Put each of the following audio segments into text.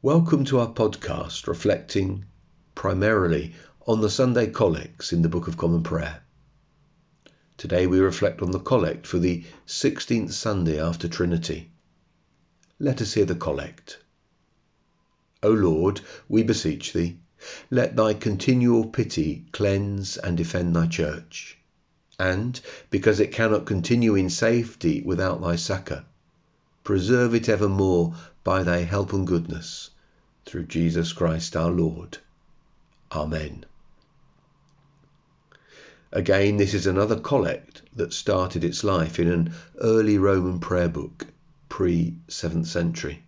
Welcome to our podcast reflecting primarily on the Sunday collects in the Book of Common Prayer. Today we reflect on the collect for the 16th Sunday after Trinity. Let us hear the collect. O Lord, we beseech thee, let thy continual pity cleanse and defend thy church. And, because it cannot continue in safety without thy succour, preserve it evermore by thy help and goodness, through Jesus Christ our Lord. Amen. Again, this is another collect that started its life in an early Roman prayer book, pre 7th century.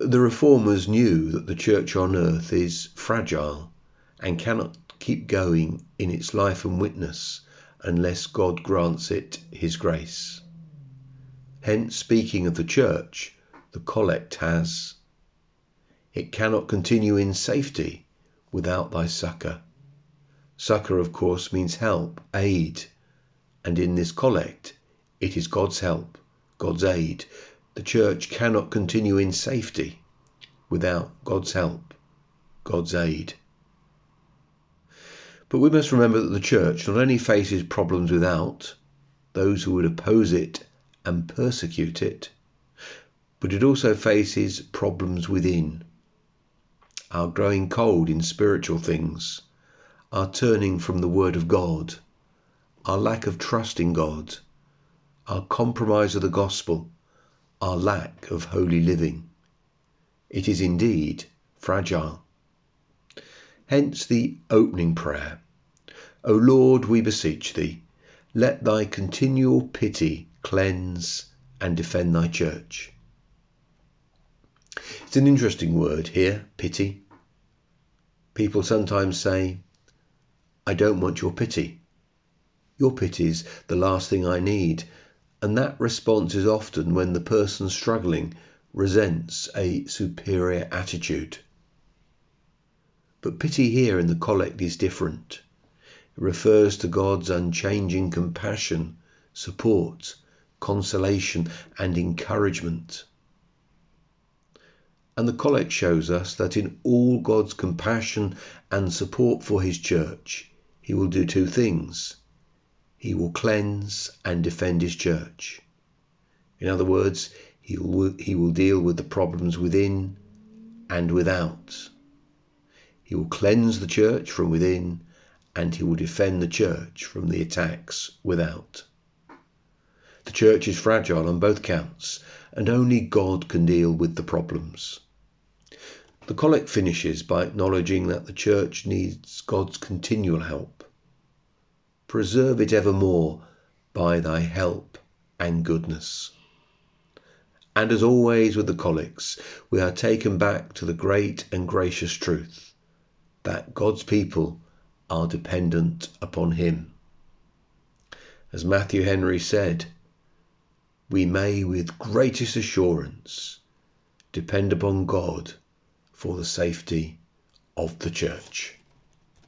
The reformers knew that the church on earth is fragile and cannot keep going in its life and witness unless God grants it his grace. Hence, speaking of the church, the collect has, It cannot continue in safety without thy succour. Succour, of course, means help, aid, and in this collect, it is God's help, God's aid. The church cannot continue in safety without God's help, God's aid. But we must remember that the church not only faces problems without, those who would oppose it and persecute it, but it also faces problems within. Our growing cold in spiritual things, our turning from the Word of God, our lack of trust in God, our compromise of the gospel, our lack of holy living. It is indeed fragile. Hence the opening prayer. O Lord, we beseech thee, let thy continual pity cleanse, and defend thy church. It's an interesting word here, pity. People sometimes say, I don't want your pity. Your pity's the last thing I need. And that response is often when the person struggling resents a superior attitude. But pity here in the collect is different. It refers to God's unchanging compassion, support, consolation, and encouragement. And the collect shows us that in all God's compassion and support for his church, he will do two things. He will cleanse and defend his church. In other words, he will, he will deal with the problems within and without. He will cleanse the church from within and he will defend the church from the attacks without. The church is fragile on both counts, and only God can deal with the problems. The collect finishes by acknowledging that the church needs God's continual help. Preserve it evermore by thy help and goodness. And as always with the collects, we are taken back to the great and gracious truth that God's people are dependent upon Him. As Matthew Henry said, we may with greatest assurance depend upon God for the safety of the church.